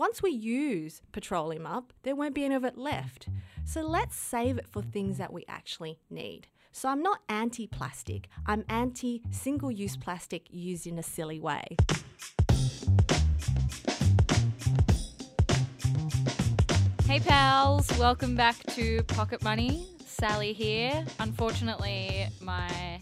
once we use petroleum up, there won't be any of it left. So let's save it for things that we actually need. So I'm not anti plastic, I'm anti single use plastic used in a silly way. Hey pals, welcome back to Pocket Money. Sally here. Unfortunately, my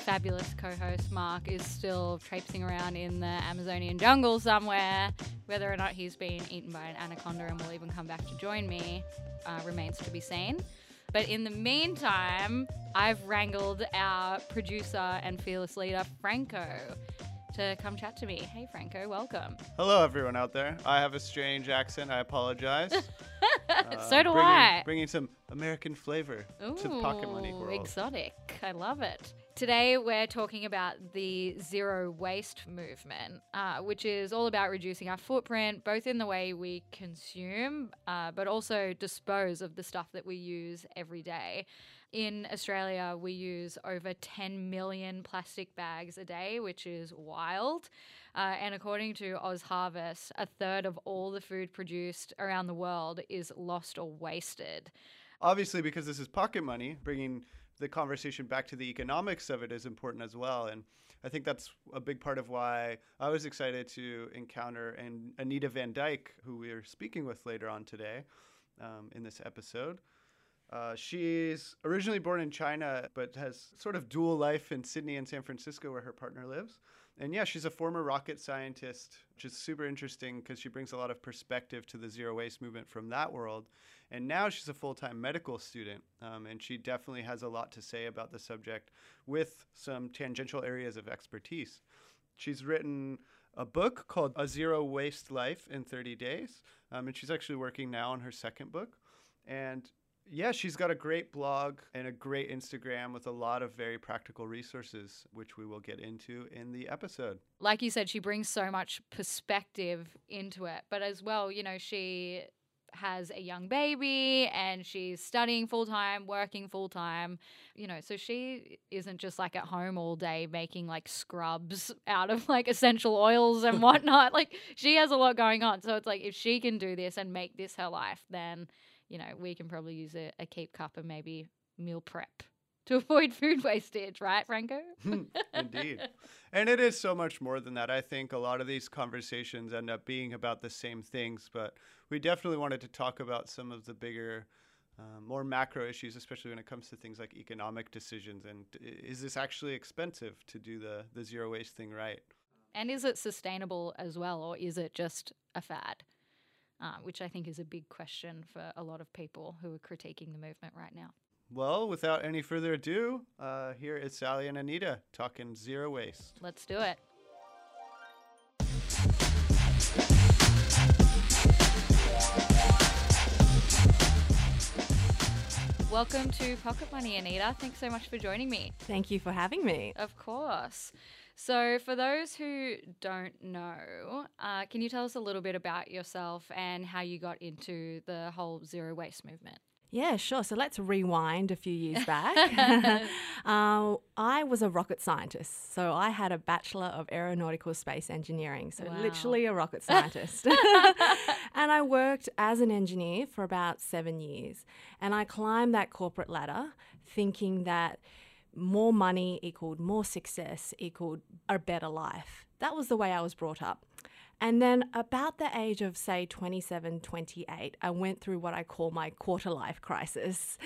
fabulous co-host Mark is still traipsing around in the Amazonian jungle somewhere. Whether or not he's been eaten by an anaconda and will even come back to join me uh, remains to be seen. But in the meantime, I've wrangled our producer and fearless leader Franco to come chat to me. Hey Franco, welcome. Hello, everyone out there. I have a strange accent. I apologize. Uh, so do bringing, I. Bringing some American flavor to the pocket money world. Exotic. I love it. Today, we're talking about the zero waste movement, uh, which is all about reducing our footprint, both in the way we consume, uh, but also dispose of the stuff that we use every day. In Australia, we use over 10 million plastic bags a day, which is wild. Uh, and according to OzHarvest, a third of all the food produced around the world is lost or wasted. Obviously, because this is pocket money, bringing the conversation back to the economics of it is important as well. And I think that's a big part of why I was excited to encounter and Anita Vandyke, who we are speaking with later on today um, in this episode. Uh, she's originally born in China, but has sort of dual life in Sydney and San Francisco, where her partner lives. And yeah, she's a former rocket scientist, which is super interesting because she brings a lot of perspective to the zero waste movement from that world. And now she's a full time medical student, um, and she definitely has a lot to say about the subject with some tangential areas of expertise. She's written a book called A Zero Waste Life in 30 Days, um, and she's actually working now on her second book. And yeah, she's got a great blog and a great Instagram with a lot of very practical resources, which we will get into in the episode. like you said, she brings so much perspective into it. But as well, you know, she has a young baby and she's studying full time, working full time, you know, so she isn't just like at home all day making like scrubs out of like essential oils and whatnot. like she has a lot going on. So it's like if she can do this and make this her life, then, you know, we can probably use a, a keep cup and maybe meal prep to avoid food wastage, right, Franco? Indeed. And it is so much more than that. I think a lot of these conversations end up being about the same things, but we definitely wanted to talk about some of the bigger, uh, more macro issues, especially when it comes to things like economic decisions. And is this actually expensive to do the, the zero waste thing right? And is it sustainable as well, or is it just a fad? Uh, which I think is a big question for a lot of people who are critiquing the movement right now. Well, without any further ado, uh, here is Sally and Anita talking zero waste. Let's do it. Welcome to Pocket Money, Anita. Thanks so much for joining me. Thank you for having me. Of course. So, for those who don't know, uh, can you tell us a little bit about yourself and how you got into the whole zero waste movement? Yeah, sure. So let's rewind a few years back. uh, I was a rocket scientist. So I had a Bachelor of Aeronautical Space Engineering. So Wow. literally a rocket scientist. and I worked as an engineer for about seven years. And I climbed that corporate ladder thinking that more money equaled more success equaled a better life. That was the way I was brought up. And then, about the age of, say, 27, 28, I went through what I call my quarter life crisis.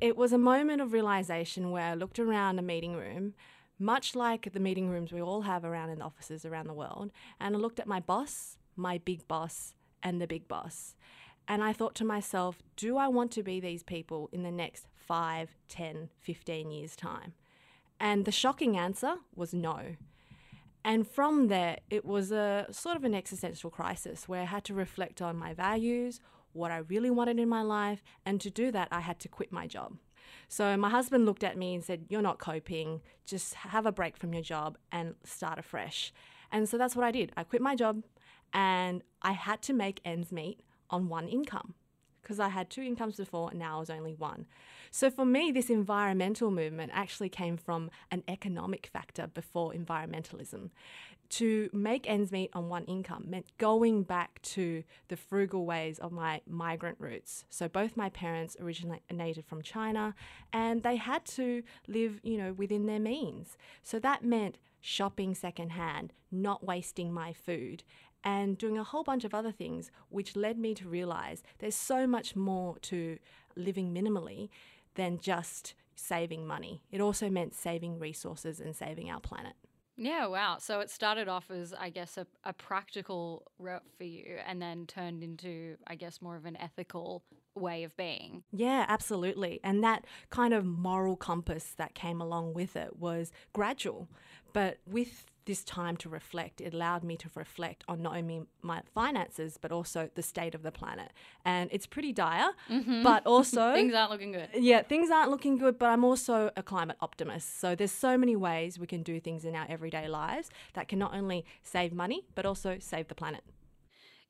It was a moment of realization where I looked around a meeting room, much like the meeting rooms we all have around in offices around the world, and I looked at my boss, my big boss, and the big boss. And I thought to myself, do I want to be these people in the next 5, 10, 15 years' time? And the shocking answer was no. And from there, it was a sort of an existential crisis where I had to reflect on my values, what I really wanted in my life, and to do that, I had to quit my job. So my husband looked at me and said, You're not coping, just have a break from your job and start afresh. And so that's what I did. I quit my job and I had to make ends meet on one income because I had two incomes before and now I was only one. So for me, this environmental movement actually came from an economic factor before environmentalism. To make ends meet on one income meant going back to the frugal ways of my migrant roots. So both my parents originated from China and they had to live, you know, within their means. So that meant shopping secondhand, not wasting my food, and doing a whole bunch of other things, which led me to realize there's so much more to living minimally than just saving money. It also meant saving resources and saving our planet. Yeah, wow. So it started off as, I guess, a, a practical route for you and then turned into, I guess, more of an ethical way of being. Yeah, absolutely. And that kind of moral compass that came along with it was gradual. But with this time to reflect, it allowed me to reflect on not only my finances, but also the state of the planet. And it's pretty dire, mm-hmm. but also. things aren't looking good. Yeah, things aren't looking good, but I'm also a climate optimist. So there's so many ways we can do things in our everyday lives that can not only save money, but also save the planet.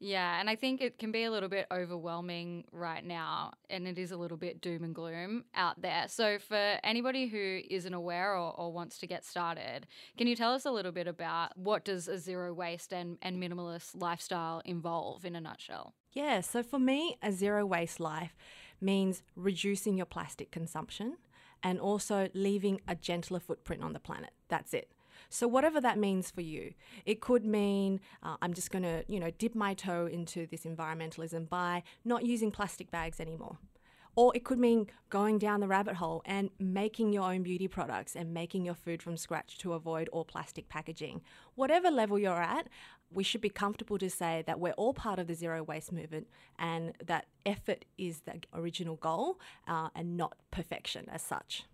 Yeah, and I think it can be a little bit overwhelming right now, and it is a little bit doom and gloom out there. So, for anybody who isn't aware or, or wants to get started, can you tell us a little bit about what does a zero waste and, and minimalist lifestyle involve in a nutshell? Yeah, so for me, a zero waste life means reducing your plastic consumption and also leaving a gentler footprint on the planet. That's it. So whatever that means for you, it could mean uh, I'm just going to, you know, dip my toe into this environmentalism by not using plastic bags anymore. Or it could mean going down the rabbit hole and making your own beauty products and making your food from scratch to avoid all plastic packaging. Whatever level you're at, we should be comfortable to say that we're all part of the zero waste movement and that effort is the original goal uh, and not perfection as such.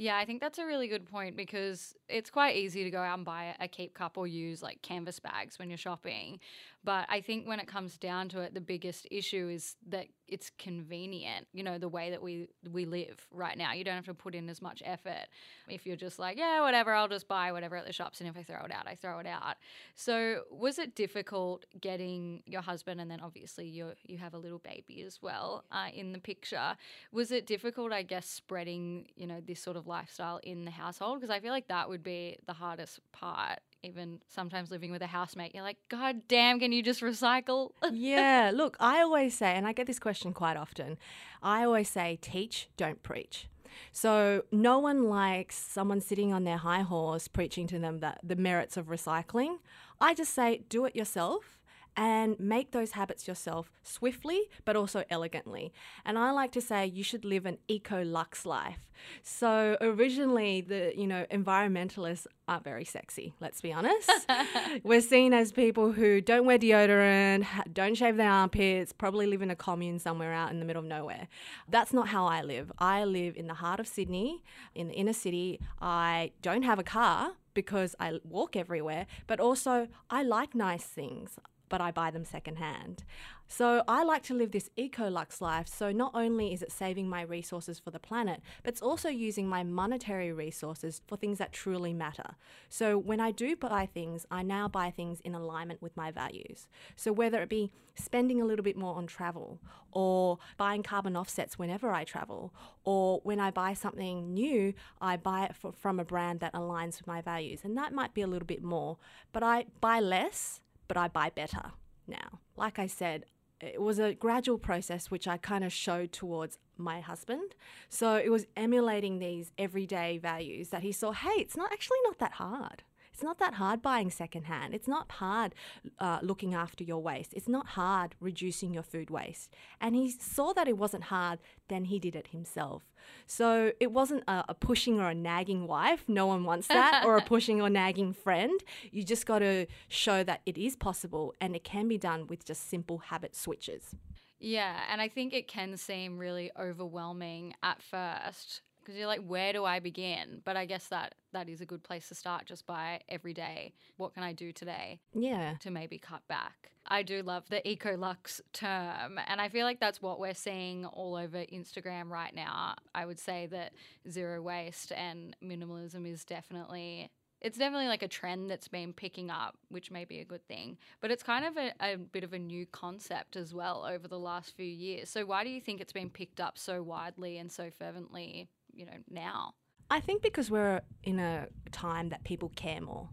Yeah, I think that's a really good point because it's quite easy to go out and buy a keep cup or use like canvas bags when you're shopping. But I think when it comes down to it, the biggest issue is that it's convenient, you know, the way that we we live right now. You don't have to put in as much effort. If you're just like, yeah, whatever, I'll just buy whatever at the shops and if I throw it out, I throw it out. So, was it difficult getting your husband and then obviously you you have a little baby as well uh, in the picture? Was it difficult, I guess, spreading, you know, this sort of lifestyle in the household because I feel like that would be the hardest part even sometimes living with a housemate, you're like, God damn, can you just recycle? yeah, look, I always say, and I get this question quite often, I always say, teach, don't preach. So no one likes someone sitting on their high horse preaching to them that the merits of recycling. I just say, do it yourself and make those habits yourself swiftly but also elegantly. And I like to say you should live an eco lux life. So originally the you know environmentalists aren't very sexy, let's be honest. We're seen as people who don't wear deodorant, don't shave their armpits, probably live in a commune somewhere out in the middle of nowhere. That's not how I live. I live in the heart of Sydney, in the inner city. I don't have a car because I walk everywhere, but also I like nice things but I buy them secondhand. So I like to live this eco lux life. So not only is it saving my resources for the planet, but it's also using my monetary resources for things that truly matter. So when I do buy things, I now buy things in alignment with my values. So whether it be spending a little bit more on travel or buying carbon offsets whenever I travel, or when I buy something new, I buy it for, from a brand that aligns with my values. And that might be a little bit more, but I buy less but I buy better now. Like I said, it was a gradual process which I kind of showed towards my husband. So it was emulating these everyday values that he saw, hey, it's not actually not that hard. It's not that hard buying secondhand. It's not hard uh, looking after your waste. It's not hard reducing your food waste. And he saw that it wasn't hard, then he did it himself. So it wasn't a, a pushing or a nagging wife. No one wants that, or a pushing or nagging friend. You just got to show that it is possible and it can be done with just simple habit switches. Yeah, and I think it can seem really overwhelming at first because you're like, where do I begin? But I guess that that is a good place to start just by every day. What can I do today? Yeah. To maybe cut back. I do love the eco lux term. And I feel like that's what we're seeing all over Instagram right now. I would say that zero waste and minimalism is definitely it's definitely like a trend that's been picking up, which may be a good thing. But it's kind of a, a, bit of a new concept as well over the last few years. So why do you think it's been picked up so widely and so fervently, you know, now? I think because we're in a time that people care more.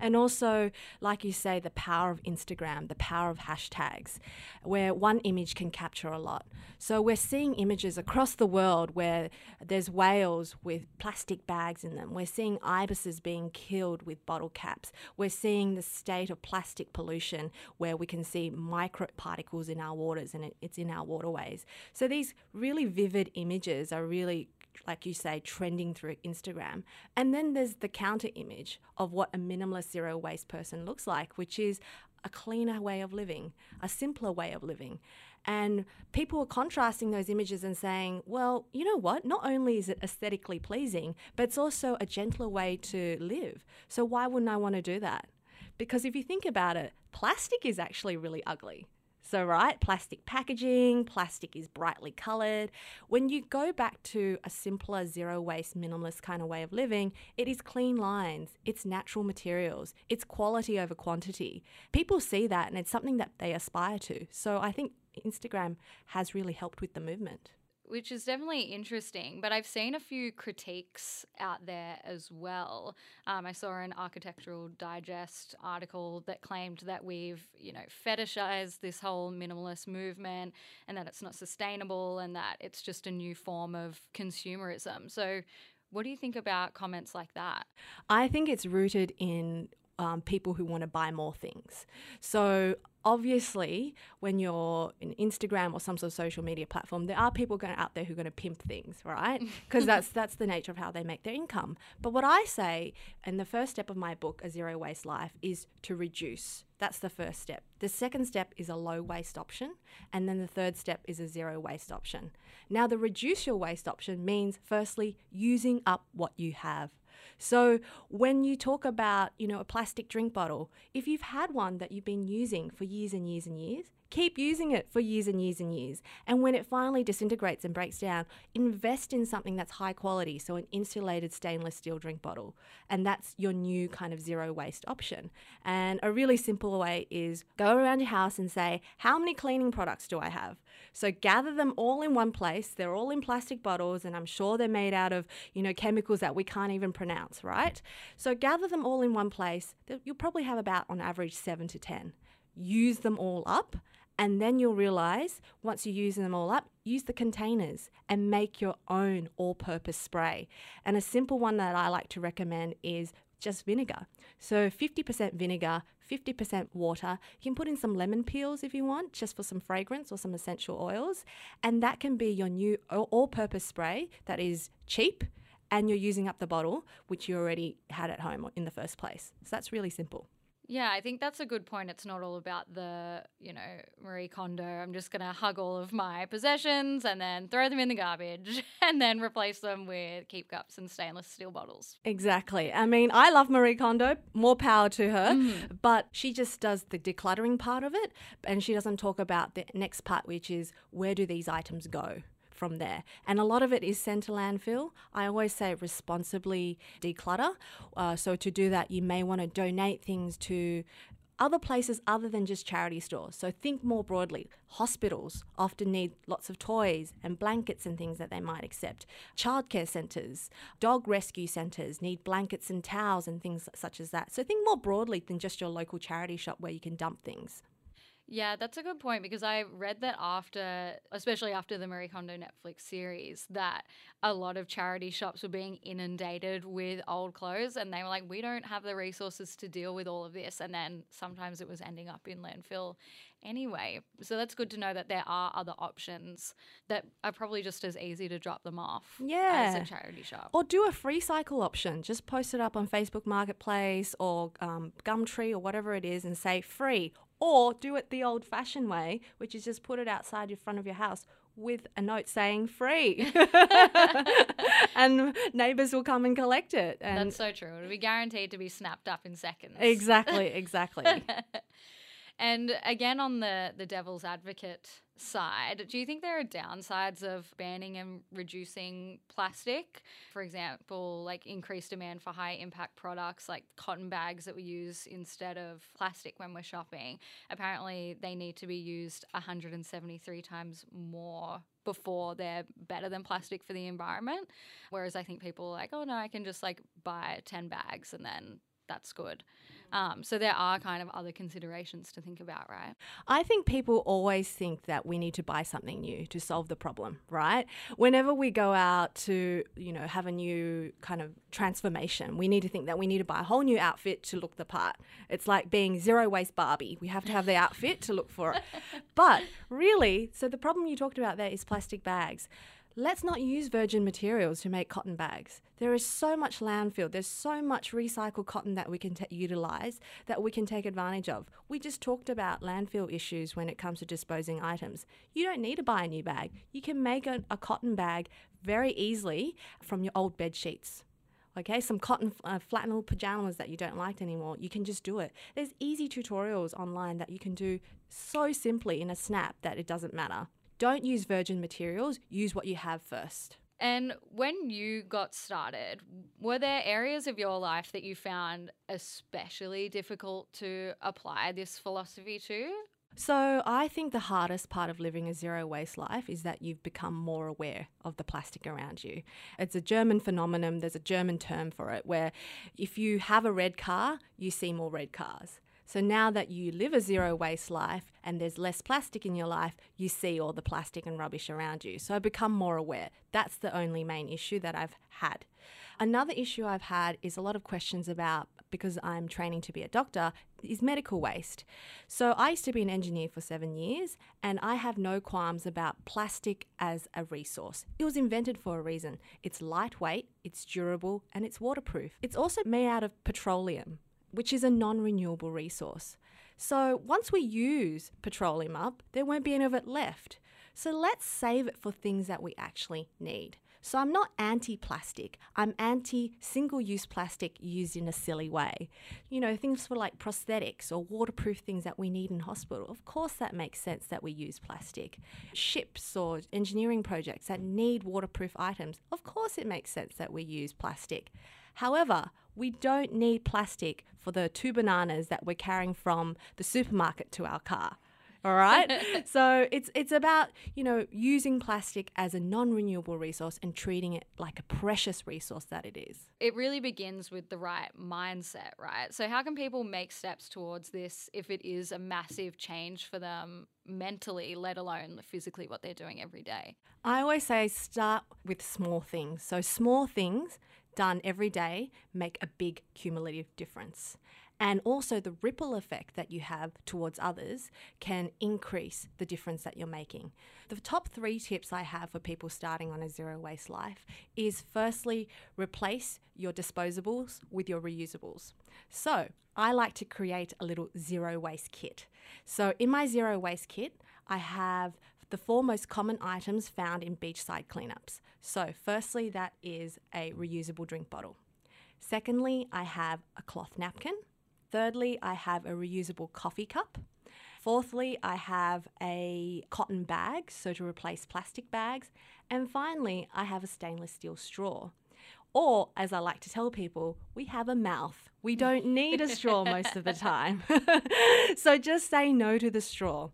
And also, like you say, the power of Instagram, the power of hashtags, where one image can capture a lot. So we're seeing images across the world where there's whales with plastic bags in them. We're seeing ibises being killed with bottle caps. We're seeing the state of plastic pollution where we can see microparticles in our waters and it's in our waterways. So these really vivid images are really like you say, trending through Instagram. And then there's the counter image of what a minimalist zero waste person looks like, which is a cleaner way of living, a simpler way of living. And people are contrasting those images and saying, well, you know what? Not only is it aesthetically pleasing, but it's also a gentler way to live. So why wouldn't I want to do that? Because if you think about it, plastic is actually really ugly. So, right, plastic packaging, plastic is brightly coloured. When you go back to a simpler, zero waste, minimalist kind of way of living, it is clean lines, it's natural materials, it's quality over quantity. People see that and it's something that they aspire to. So, I think Instagram has really helped with the movement which is definitely interesting. But I've seen a few critiques out there as well. Um, I saw an Architectural Digest article that claimed that we've, you know, fetishized this whole minimalist movement and that it's not sustainable and that it's just a new form of consumerism. So, what do you think about comments like that? I think it's rooted in um, people who want to buy more things. So obviously, when you're in Instagram or some sort of social media platform, there are people going out there who are going to pimp things, right? Because that's that's the nature of how they make their income. But what I say, and the first step of my book, A Zero Waste Life, is to reduce. That's the first step. The second step is a low waste option, and then the third step is a zero waste option. Now, the reduce your waste option means firstly using up what you have. So when you talk about, you know, a plastic drink bottle, if you've had one that you've been using for years and years and years, keep using it for years and years and years. And when it finally disintegrates and breaks down, invest in something that's high quality, so an insulated stainless steel drink bottle. And that's your new kind of zero waste option. And a really simple way is go around your house and say, how many cleaning products do I have? So gather them all in one place. They're all in plastic bottles, and I'm sure they're made out of, you know, chemicals that we can't even pronounce, right? So gather them all in one place. You'll probably have about on average seven to 10 use them all up and then you'll realize once you're using them all up, use the containers and make your own all purpose spray. And a simple one that I like to recommend is just vinegar. So 50% vinegar, 50% water. You can put in some lemon peels if you want, just for some fragrance or some essential oils. And that can be your new all purpose spray that is cheap and you're using up the bottle, which you already had at home in the first place. So that's really simple. Yeah, I think that's a good point. It's not all about the, you know, Marie Kondo. I'm just going to hug all of my possessions and then throw them in the garbage and then replace them with keep cups and stainless steel bottles. Exactly. I mean, I love Marie Kondo, more power to her, mm. but she just does the decluttering part of it and she doesn't talk about the next part, which is where do these items go? From there. And a lot of it is sent to landfill. I always say responsibly declutter. Uh, so to do that, you may want to donate things to other places other than just charity stores. So think more broadly. Hospitals often need lots of toys and blankets and things that they might accept. Childcare centres, dog rescue centres need blankets and towels and things such as that. So think more broadly than just your local charity shop where you can dump things. Yeah, that's a good point because I read that after, especially after the Marie Kondo Netflix series, that a lot of charity shops were being inundated with old clothes and they were like, we don't have the resources to deal with all of this. And then sometimes it was ending up in landfill anyway. So that's good to know that there are other options that are probably just as easy to drop them off yeah. as a charity shop. Or do a free cycle option. Just post it up on Facebook Marketplace or um, Gumtree or whatever it is and say free or do it the old fashioned way, which is just put it outside in front of your house with a note saying free. and neighbors will come and collect it. And That's so true. It'll be guaranteed to be snapped up in seconds. Exactly, exactly. And again, on the, the devil's advocate side, do you think there are downsides of banning and reducing plastic? For example, like increased demand for high impact products like cotton bags that we use instead of plastic when we're shopping. Apparently, they need to be used 173 times more before they're better than plastic for the environment. Whereas I think people are like, oh no, I can just like buy 10 bags and then that's good. Um, so there are kind of other considerations to think about, right? I think people always think that we need to buy something new to solve the problem, right? Whenever we go out to, you know, have a new kind of transformation, we need to think that we need to buy a whole new outfit to look the part. It's like being zero waste Barbie. We have to have the outfit to look for it. But really, so the problem you talked about there is plastic bags. Let's not use virgin materials to make cotton bags. There is so much landfill, there's so much recycled cotton that we can t- utilize that we can take advantage of. We just talked about landfill issues when it comes to disposing items. You don't need to buy a new bag. You can make a, a cotton bag very easily from your old bed sheets. Okay, some cotton uh, flannel pajamas that you don't like anymore, you can just do it. There's easy tutorials online that you can do so simply in a snap that it doesn't matter. Don't use virgin materials, use what you have first. And when you got started, were there areas of your life that you found especially difficult to apply this philosophy to? So, I think the hardest part of living a zero waste life is that you've become more aware of the plastic around you. It's a German phenomenon, there's a German term for it, where if you have a red car, you see more red cars. So now that you live a zero waste life and there's less plastic in your life, you see all the plastic and rubbish around you. So I become more aware. That's the only main issue that I've had. Another issue I've had is a lot of questions about because I'm training to be a doctor is medical waste. So I used to be an engineer for 7 years and I have no qualms about plastic as a resource. It was invented for a reason. It's lightweight, it's durable, and it's waterproof. It's also made out of petroleum which is a non renewable resource. So once we use petroleum up, there won't be any of it left. So let's save it for things that we actually need. So I'm not anti plastic, I'm anti single use plastic used in a silly way. You know, things for like prosthetics or waterproof things that we need in hospital. Of course, that makes sense that we use plastic. Ships or engineering projects that need waterproof items. Of course, it makes sense that we use plastic. However, we don't need plastic for the two bananas that we're carrying from the supermarket to our car. All right? so it's it's about, you know, using plastic as a non-renewable resource and treating it like a precious resource that it is. It really begins with the right mindset, right? So how can people make steps towards this if it is a massive change for them mentally, let alone physically what they're doing every day? I always say start with small things. So small things done every day make a big cumulative difference. And also, the ripple effect that you have towards others can increase the difference that you're making. The top three tips I have for people starting on a zero waste life is firstly, replace your disposables with your reusables. So, I like to create a little zero waste kit. So, in my zero waste kit, I have the four most common items found in beachside cleanups. So, firstly, that is a reusable drink bottle. Secondly, I have a cloth napkin. Thirdly, I have a reusable coffee cup. Fourthly, I have a cotton bag, so to replace plastic bags. And finally, I have a stainless steel straw. Or, as I like to tell people, we have a mouth. We don't need a straw most of the time. so just say no to the straw.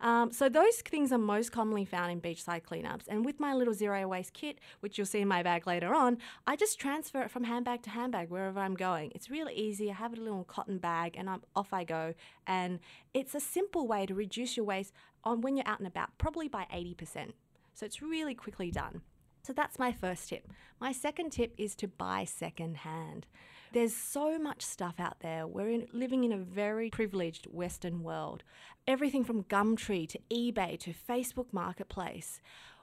Um, so those things are most commonly found in beachside cleanups. And with my little zero waste kit, which you'll see in my bag later on, I just transfer it from handbag to handbag wherever I'm going. It's really easy. I have a little cotton bag and I'm off I go. And it's a simple way to reduce your waste on when you're out and about, probably by 80%. So it's really quickly done. So that's my first tip. My second tip is to buy secondhand. There's so much stuff out there. We're in, living in a very privileged Western world. Everything from Gumtree to eBay to Facebook Marketplace.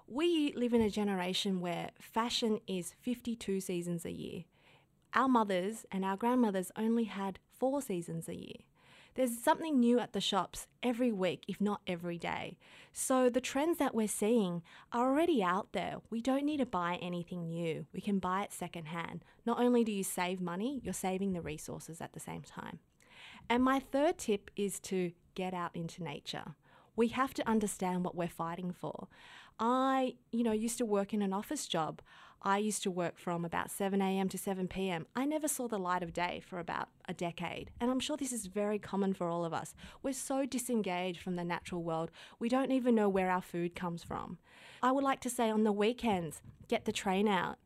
We live in a generation where fashion is 52 seasons a year. Our mothers and our grandmothers only had four seasons a year. There's something new at the shops every week, if not every day. So the trends that we're seeing are already out there. We don't need to buy anything new. We can buy it secondhand. Not only do you save money, you're saving the resources at the same time. And my third tip is to get out into nature. We have to understand what we're fighting for. I, you know, used to work in an office job. I used to work from about 7 a.m. to 7 p.m. I never saw the light of day for about a decade. And I'm sure this is very common for all of us. We're so disengaged from the natural world, we don't even know where our food comes from. I would like to say on the weekends, get the train out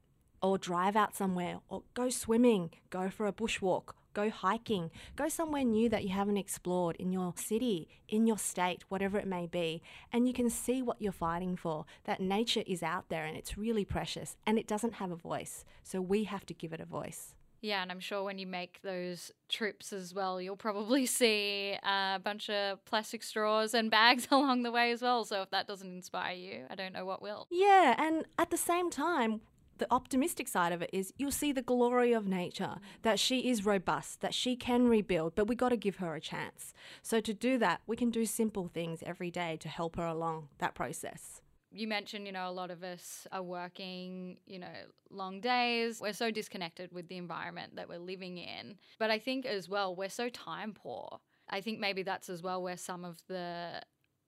or drive out somewhere or go swimming, go for a bushwalk, go hiking, go somewhere new that you haven't explored in your city, in your state, whatever it may be, and you can see what you're fighting for. That nature is out there and it's really precious and it doesn't have a voice. So we have to give it a voice. Yeah, and I'm sure when you make those trips as well, you'll probably see a bunch of plastic straws and bags along the way as well. So if that doesn't inspire you, I don't know what will. Yeah, and at the same time, the optimistic side of it is you'll see the glory of nature, that she is robust, that she can rebuild, but we got to give her a chance. So to do that, we can do simple things every day to help her along that process. You mentioned, you know, a lot of us are working, you know, long days. We're so disconnected with the environment that we're living in. But I think as well, we're so time poor. I think maybe that's as well where some of the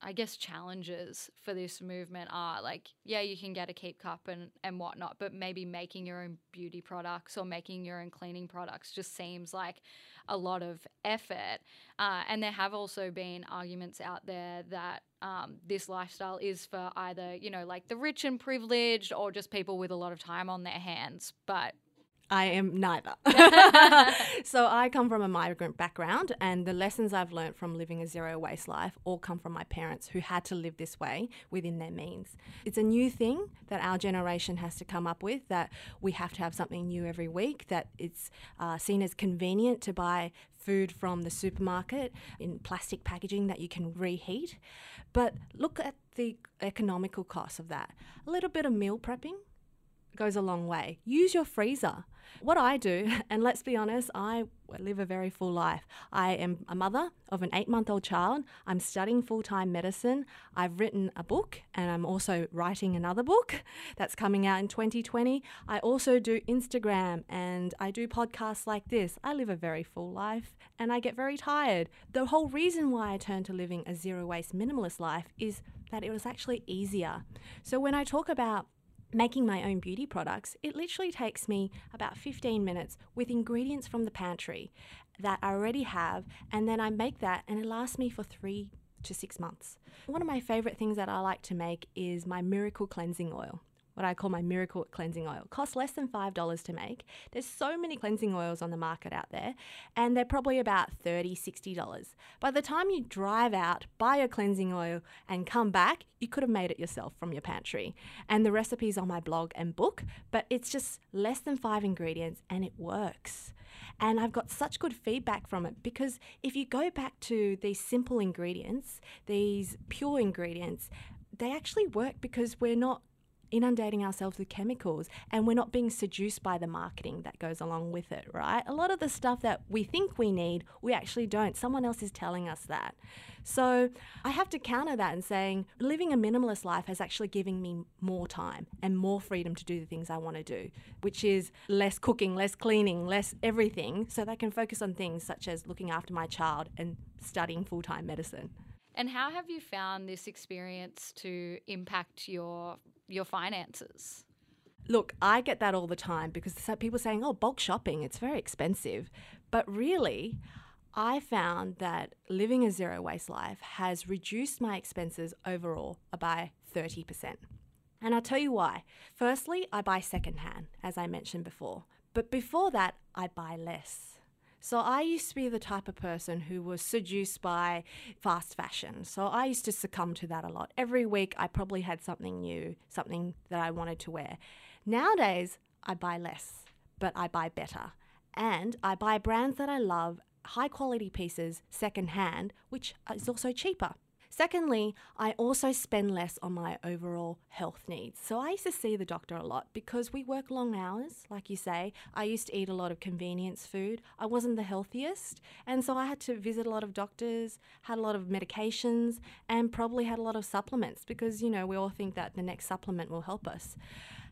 I guess challenges for this movement are like, yeah, you can get a keep cup and, and whatnot, but maybe making your own beauty products or making your own cleaning products just seems like a lot of effort. Uh, and there have also been arguments out there that um, this lifestyle is for either, you know, like the rich and privileged or just people with a lot of time on their hands. But I am neither. so I come from a migrant background, and the lessons I've learned from living a zero waste life all come from my parents who had to live this way within their means. It's a new thing that our generation has to come up with that we have to have something new every week, that it's uh, seen as convenient to buy food from the supermarket in plastic packaging that you can reheat. But look at the economical cost of that. A little bit of meal prepping goes a long way. Use your freezer. What I do, and let's be honest, I live a very full life. I am a mother of an eight month old child. I'm studying full time medicine. I've written a book and I'm also writing another book that's coming out in 2020. I also do Instagram and I do podcasts like this. I live a very full life and I get very tired. The whole reason why I turned to living a zero waste minimalist life is that it was actually easier. So when I talk about making my own beauty products, it literally takes me about 15 minutes with ingredients from the pantry that I already have, and then I make that, and it lasts me for three to six months. One of my favorite things that I like to make is my miracle cleansing oil what I call my miracle cleansing oil. Costs less than $5 to make. There's so many cleansing oils on the market out there, and they're probably about $30, $60. By the time you drive out, buy your cleansing oil, and come back, you could have made it yourself from your pantry. And the recipe's on my blog and book, but it's just less than five ingredients and it works. And I've got such good feedback from it because if you go back to these simple ingredients, these pure ingredients, they actually work because we're not inundating ourselves with chemicals and we're not being seduced by the marketing that goes along with it, right? A lot of the stuff that we think we need, we actually don't. Someone else is telling us that. So I have to counter that and saying living a minimalist life has actually given me more time and more freedom to do the things I want to do, which is less cooking, less cleaning, less everything, so that I can focus on things such as looking after my child and studying full time medicine. And how have you found this experience to impact your your finances? Look, I get that all the time because people saying, "Oh, bulk shopping, it's very expensive." But really, I found that living a zero waste life has reduced my expenses overall by 30%. And I'll tell you why. Firstly, I buy secondhand, as I mentioned before. But before that, I buy less. So I used to be the type of person who was seduced by fast fashion. So I used to succumb to that a lot. Every week I probably had something new, something that I wanted to wear. Nowadays, I buy less, but I buy better. And I buy brands that I love, high quality pieces secondhand, which is also cheaper. Secondly, I also spend less on my overall health needs. So I used to see the doctor a lot because we work long hours, like you say. I used to eat a lot of convenience food. I wasn't the healthiest. And so I had to visit a lot of doctors, had a lot of medications, and probably had a lot of supplements because, you know, we all think that the next supplement will help us.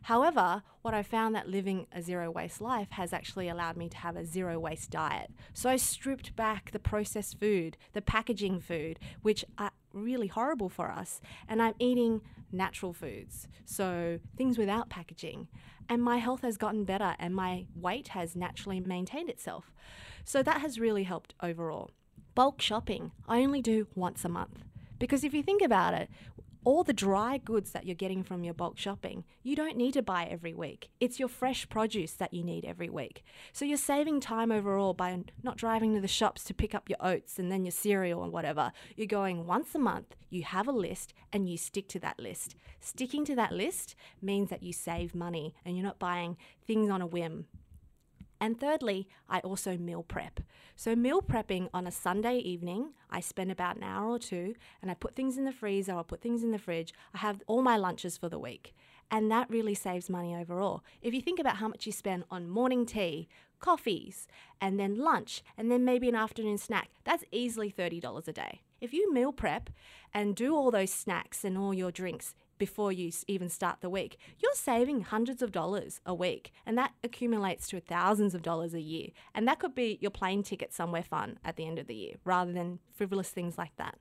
However, what I found that living a zero waste life has actually allowed me to have a zero waste diet. So I stripped back the processed food, the packaging food, which are really horrible for us, and I'm eating natural foods. So things without packaging. And my health has gotten better and my weight has naturally maintained itself. So that has really helped overall. Bulk shopping, I only do once a month. Because if you think about it, all the dry goods that you're getting from your bulk shopping, you don't need to buy every week. It's your fresh produce that you need every week. So you're saving time overall by not driving to the shops to pick up your oats and then your cereal and whatever. You're going once a month, you have a list, and you stick to that list. Sticking to that list means that you save money and you're not buying things on a whim. And thirdly, I also meal prep. So, meal prepping on a Sunday evening, I spend about an hour or two and I put things in the freezer or put things in the fridge. I have all my lunches for the week. And that really saves money overall. If you think about how much you spend on morning tea, coffees, and then lunch, and then maybe an afternoon snack, that's easily $30 a day. If you meal prep and do all those snacks and all your drinks before you even start the week, you're saving hundreds of dollars a week. And that accumulates to thousands of dollars a year. And that could be your plane ticket somewhere fun at the end of the year rather than frivolous things like that.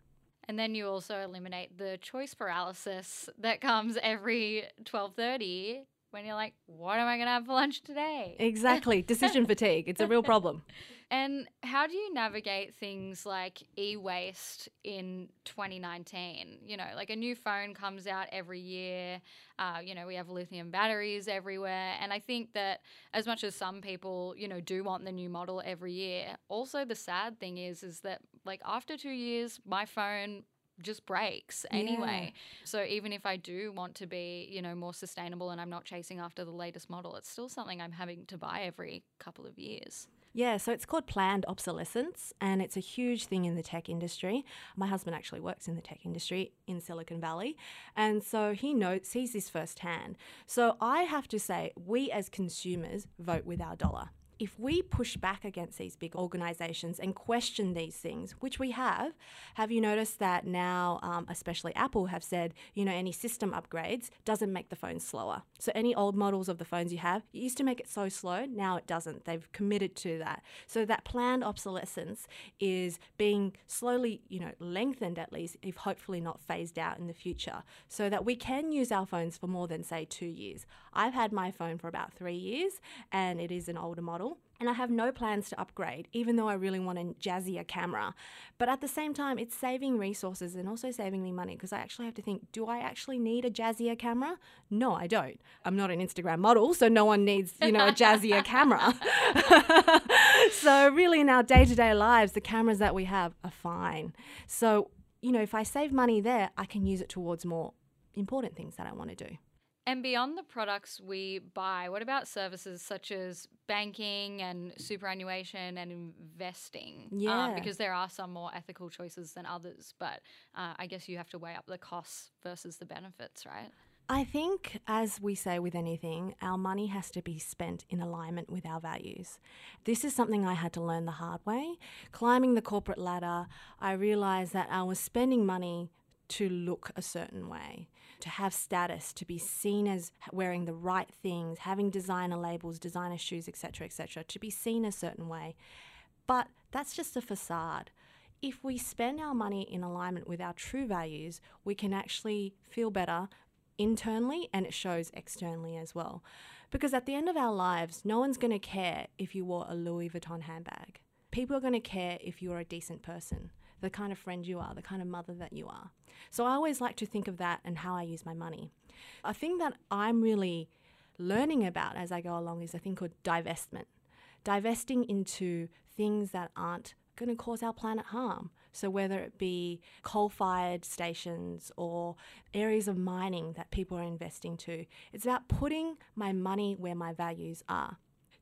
And then you also eliminate the choice paralysis that comes every 12:30 when you're like, what am I going to have for lunch today? Exactly. Decision fatigue. It's a real problem. And how do you navigate things like e waste in 2019? You know, like a new phone comes out every year. Uh, you know, we have lithium batteries everywhere. And I think that as much as some people, you know, do want the new model every year, also the sad thing is, is that like after two years, my phone just breaks anyway. Yeah. So even if I do want to be, you know, more sustainable and I'm not chasing after the latest model, it's still something I'm having to buy every couple of years. Yeah, so it's called planned obsolescence, and it's a huge thing in the tech industry. My husband actually works in the tech industry in Silicon Valley, and so he knows, sees this firsthand. So I have to say, we as consumers vote with our dollar if we push back against these big organizations and question these things, which we have, have you noticed that now, um, especially Apple, have said, you know, any system upgrades doesn't make the phone slower. So any old models of the phones you have, it used to make it so slow, now it doesn't. They've committed to that. So that planned obsolescence is being slowly, you know, lengthened at least, if hopefully not phased out in the future, so that we can use our phones for more than, say, two years. I've had my phone for about three years and it is an older model and I have no plans to upgrade, even though I really want a jazzier camera. But at the same time, it's saving resources and also saving me money because I actually have to think do I actually need a jazzier camera? No, I don't. I'm not an Instagram model, so no one needs, you know, a jazzier camera. so, really, in our day to day lives, the cameras that we have are fine. So, you know, if I save money there, I can use it towards more important things that I want to do. And beyond the products we buy, what about services such as banking and superannuation and investing? Um, yeah. Um, because there are some more ethical choices than others, but uh, I guess you have to weigh up the costs versus the benefits, right? I think, as we say with anything, our money has to be spent in alignment with our values. This is something I had to learn the hard way. Climbing the corporate ladder, I realized that I was spending money to look a certain way to have status, to be seen as wearing the right things, having designer labels, designer shoes, etc., etc., to be seen a certain way. But that's just a facade. If we spend our money in alignment with our true values, we can actually feel better internally and it shows externally as well. Because at the end of our lives, no one's going to care if you wore a Louis Vuitton handbag. People are going to care if you're a decent person the kind of friend you are, the kind of mother that you are. So I always like to think of that and how I use my money. A thing that I'm really learning about as I go along is a thing called divestment. Divesting into things that aren't going to cause our planet harm. So, whether it be coal fired stations or areas of mining that people are investing to, it's about putting my money where my values are.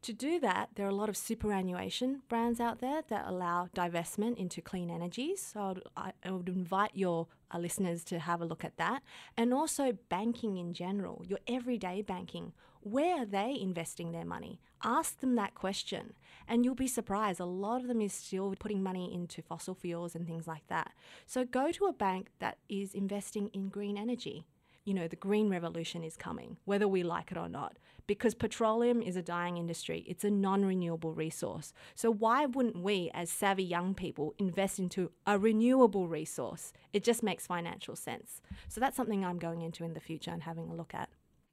To do that, there are a lot of superannuation brands out there that allow divestment into clean energies. So I'd, I would invite your uh, listeners to have a look at that. And also banking in general, your everyday banking. Where are they investing their money? Ask them that question, and you'll be surprised. A lot of them is still putting money into fossil fuels and things like that. So go to a bank that is investing in green energy you know, the green revolution is coming, whether we like it or not. Because petroleum is a dying industry, it's a non renewable resource. So, why wouldn't we, as savvy young people, invest into a renewable resource? It just makes financial sense. So, that's something I'm going into in the future and having a look at.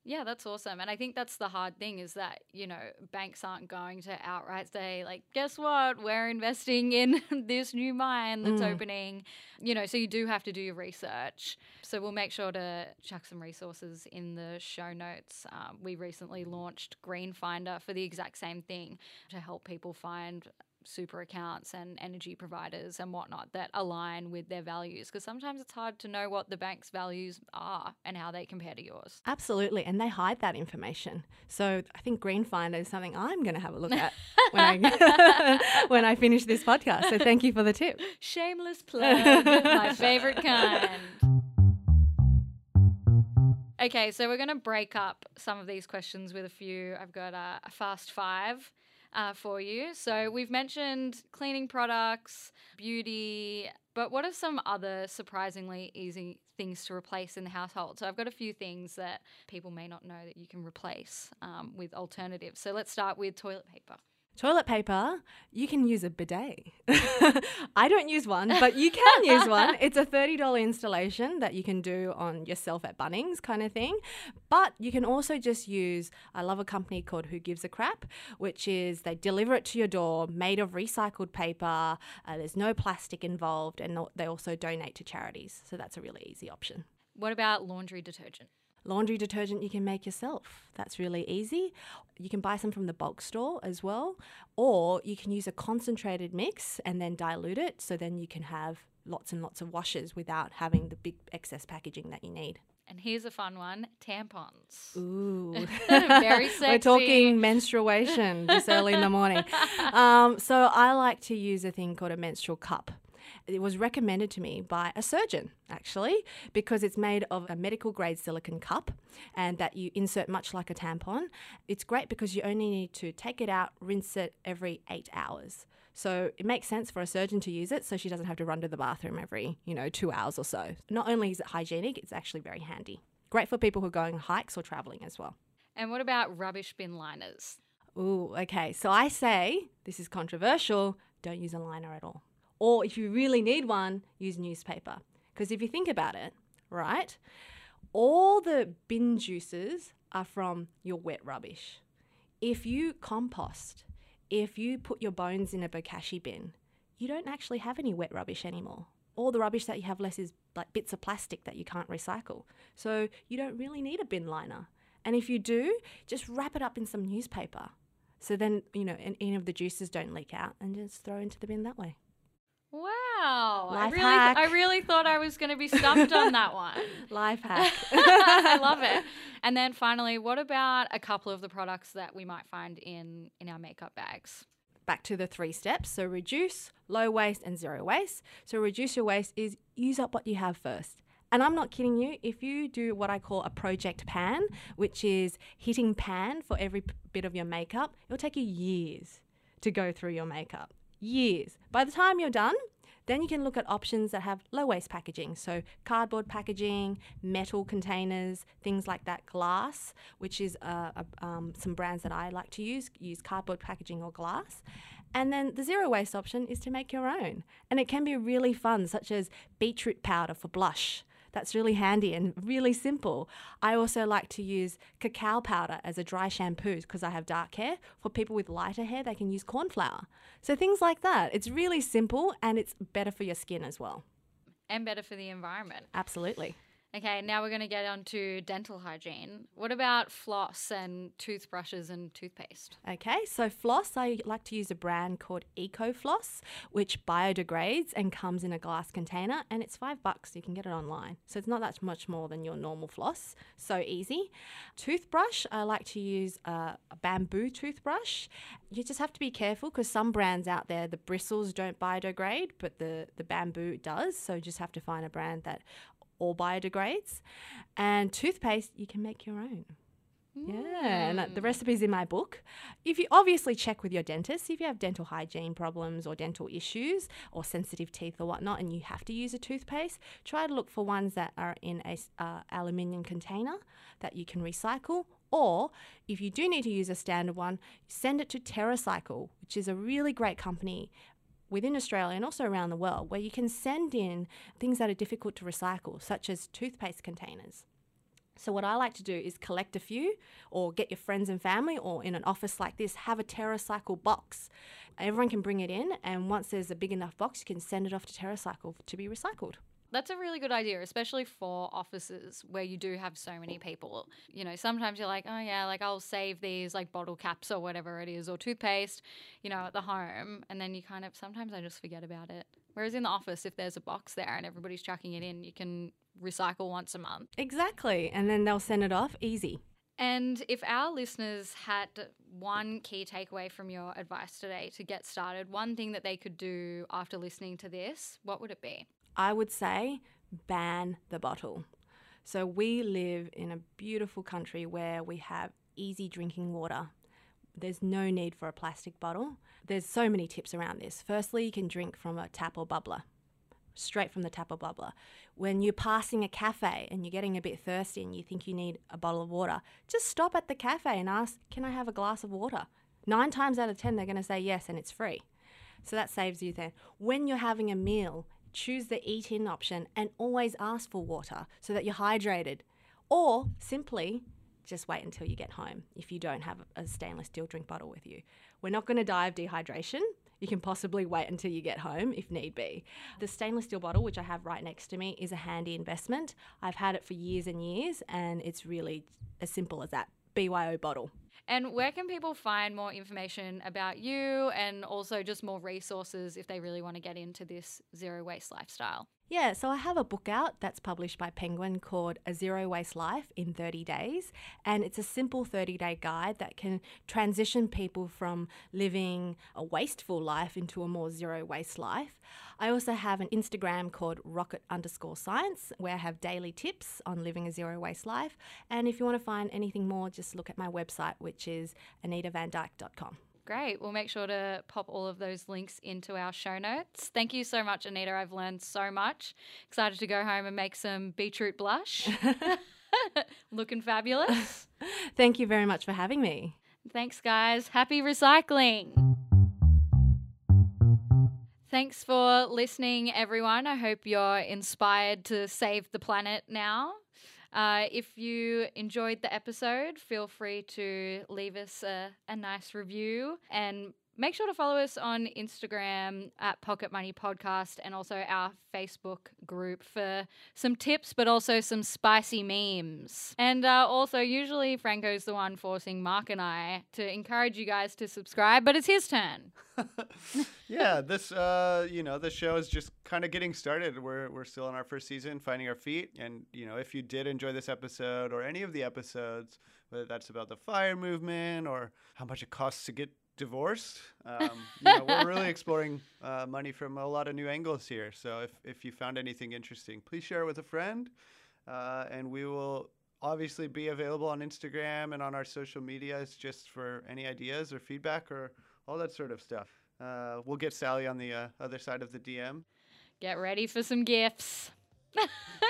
Yeah, that's awesome. And I think that's the hard thing is that, you know, banks aren't going to outright say, like, guess what? We're investing in this new mine that's Mm. opening. You know, so you do have to do your research. So we'll make sure to chuck some resources in the show notes. Um, we recently launched Green Finder for the exact same thing to help people find super accounts and energy providers and whatnot that align with their values because sometimes it's hard to know what the bank's values are and how they compare to yours. Absolutely, and they hide that information. So I think Green Finder is something I'm going to have a look at when I when I finish this podcast. So thank you for the tip. Shameless plug, my favorite kind. Okay, so we're going to break up some of these questions with a few. I've got a, a fast five uh, for you. So we've mentioned cleaning products, beauty, but what are some other surprisingly easy things to replace in the household? So I've got a few things that people may not know that you can replace um, with alternatives. So let's start with toilet paper. Toilet paper, you can use a bidet. I don't use one, but you can use one. It's a $30 installation that you can do on yourself at Bunnings kind of thing. But you can also just use, I love a company called Who Gives a Crap, which is they deliver it to your door made of recycled paper. Uh, there's no plastic involved, and they also donate to charities. So that's a really easy option. What about laundry detergent? Laundry detergent you can make yourself. That's really easy. You can buy some from the bulk store as well, or you can use a concentrated mix and then dilute it so then you can have lots and lots of washes without having the big excess packaging that you need. And here's a fun one tampons. Ooh. Very sexy. We're talking menstruation this early in the morning. Um, so I like to use a thing called a menstrual cup. It was recommended to me by a surgeon, actually, because it's made of a medical grade silicone cup and that you insert much like a tampon. It's great because you only need to take it out, rinse it every eight hours. So it makes sense for a surgeon to use it so she doesn't have to run to the bathroom every, you know, two hours or so. Not only is it hygienic, it's actually very handy. Great for people who are going hikes or traveling as well. And what about rubbish bin liners? Ooh, okay. So I say, this is controversial, don't use a liner at all. Or if you really need one, use newspaper. Because if you think about it, right, all the bin juices are from your wet rubbish. If you compost, if you put your bones in a bokashi bin, you don't actually have any wet rubbish anymore. All the rubbish that you have less is like bits of plastic that you can't recycle. So you don't really need a bin liner. And if you do, just wrap it up in some newspaper. So then, you know, any of the juices don't leak out and just throw into the bin that way. Wow. I really, hack. I really thought I was going to be stumped on that one. Life hack. I love it. And then finally, what about a couple of the products that we might find in in our makeup bags? Back to the three steps. So reduce, low waste, and zero waste. So reduce your waste is use up what you have first. And I'm not kidding you, if you do what I call a project pan, which is hitting pan for every bit of your makeup, it'll take you years to go through your makeup. Years. By the time you're done, then you can look at options that have low waste packaging. So, cardboard packaging, metal containers, things like that, glass, which is uh, um, some brands that I like to use, use cardboard packaging or glass. And then the zero waste option is to make your own. And it can be really fun, such as beetroot powder for blush. That's really handy and really simple. I also like to use cacao powder as a dry shampoo because I have dark hair. For people with lighter hair, they can use corn flour. So things like that. It's really simple and it's better for your skin as well. And better for the environment. Absolutely. Okay, now we're going to get on to dental hygiene. What about floss and toothbrushes and toothpaste? Okay, so floss, I like to use a brand called EcoFloss, which biodegrades and comes in a glass container, and it's five bucks. You can get it online, so it's not that much more than your normal floss. So easy. Toothbrush, I like to use a, a bamboo toothbrush. You just have to be careful because some brands out there, the bristles don't biodegrade, but the the bamboo does. So just have to find a brand that all biodegrades. And toothpaste, you can make your own. Yeah, and the Mm. recipe's in my book. If you obviously check with your dentist, if you have dental hygiene problems or dental issues or sensitive teeth or whatnot, and you have to use a toothpaste, try to look for ones that are in a uh, aluminium container that you can recycle. Or if you do need to use a standard one, send it to TerraCycle, which is a really great company within Australia and also around the world, where you can send in things that are difficult to recycle, such as toothpaste containers. So, what I like to do is collect a few or get your friends and family, or in an office like this, have a TerraCycle box. Everyone can bring it in, and once there's a big enough box, you can send it off to TerraCycle to be recycled. That's a really good idea, especially for offices where you do have so many people. You know, sometimes you're like, oh yeah, like I'll save these like bottle caps or whatever it is, or toothpaste, you know, at the home. And then you kind of, sometimes I just forget about it. Whereas in the office, if there's a box there and everybody's chucking it in, you can recycle once a month. Exactly. And then they'll send it off easy. And if our listeners had one key takeaway from your advice today to get started, one thing that they could do after listening to this, what would it be? I would say ban the bottle. So we live in a beautiful country where we have easy drinking water. There's no need for a plastic bottle. There's so many tips around this. Firstly, you can drink from a tap or bubbler, straight from the tap or bubbler. When you're passing a cafe and you're getting a bit thirsty and you think you need a bottle of water, just stop at the cafe and ask, Can I have a glass of water? Nine times out of 10, they're going to say yes and it's free. So that saves you then. When you're having a meal, choose the eat in option and always ask for water so that you're hydrated. Or simply just wait until you get home if you don't have a stainless steel drink bottle with you. We're not going to die of dehydration. You can possibly wait until you get home if need be. The stainless steel bottle, which I have right next to me, is a handy investment. I've had it for years and years, and it's really as simple as that. BYO bottle. And where can people find more information about you and also just more resources if they really want to get into this zero waste lifestyle? Yeah, so I have a book out that's published by Penguin called A Zero Waste Life in 30 Days. And it's a simple 30 day guide that can transition people from living a wasteful life into a more zero waste life. I also have an Instagram called rocket underscore science where I have daily tips on living a zero waste life. And if you want to find anything more, just look at my website, which is anitavandyke.com. Great. We'll make sure to pop all of those links into our show notes. Thank you so much, Anita. I've learned so much. Excited to go home and make some beetroot blush. Looking fabulous. Thank you very much for having me. Thanks, guys. Happy recycling. Thanks for listening, everyone. I hope you're inspired to save the planet now. Uh, if you enjoyed the episode, feel free to leave us a, a nice review and make sure to follow us on Instagram at Pocket Money Podcast and also our Facebook group for some tips, but also some spicy memes. And uh, also, usually Franco's the one forcing Mark and I to encourage you guys to subscribe, but it's his turn. yeah, this uh, you know, the show is just kind of getting started. We're we're still in our first season, finding our feet. And you know, if you did enjoy this episode or any of the episodes, whether that's about the fire movement or how much it costs to get divorced, um, you know, we're really exploring uh, money from a lot of new angles here. So if if you found anything interesting, please share it with a friend, uh, and we will. Obviously, be available on Instagram and on our social medias just for any ideas or feedback or all that sort of stuff. Uh, we'll get Sally on the uh, other side of the DM. Get ready for some gifts.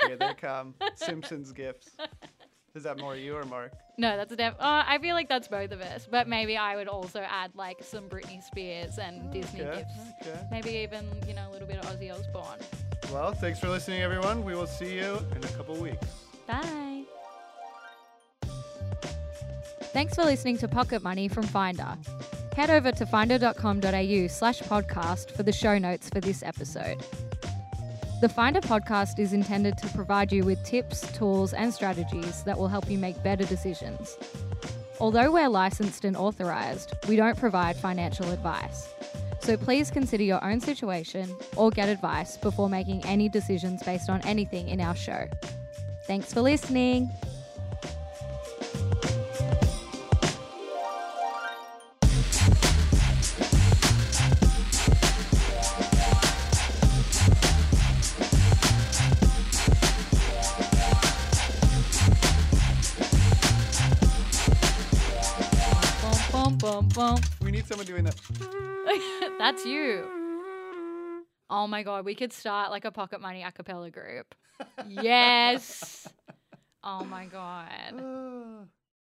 Here they come. Simpsons gifts. Is that more you or Mark? No, that's a def. Uh, I feel like that's both of us, but maybe I would also add like some Britney Spears and Disney Okay, gifts. okay. Maybe even you know a little bit of Ozzy Osbourne. Well, thanks for listening, everyone. We will see you in a couple weeks. Bye. Thanks for listening to Pocket Money from Finder. Head over to finder.com.au slash podcast for the show notes for this episode. The Finder podcast is intended to provide you with tips, tools, and strategies that will help you make better decisions. Although we're licensed and authorized, we don't provide financial advice. So please consider your own situation or get advice before making any decisions based on anything in our show. Thanks for listening. Bum. We need someone doing that. That's you. Oh my god, we could start like a pocket money a cappella group. Yes. Oh my god. Ah.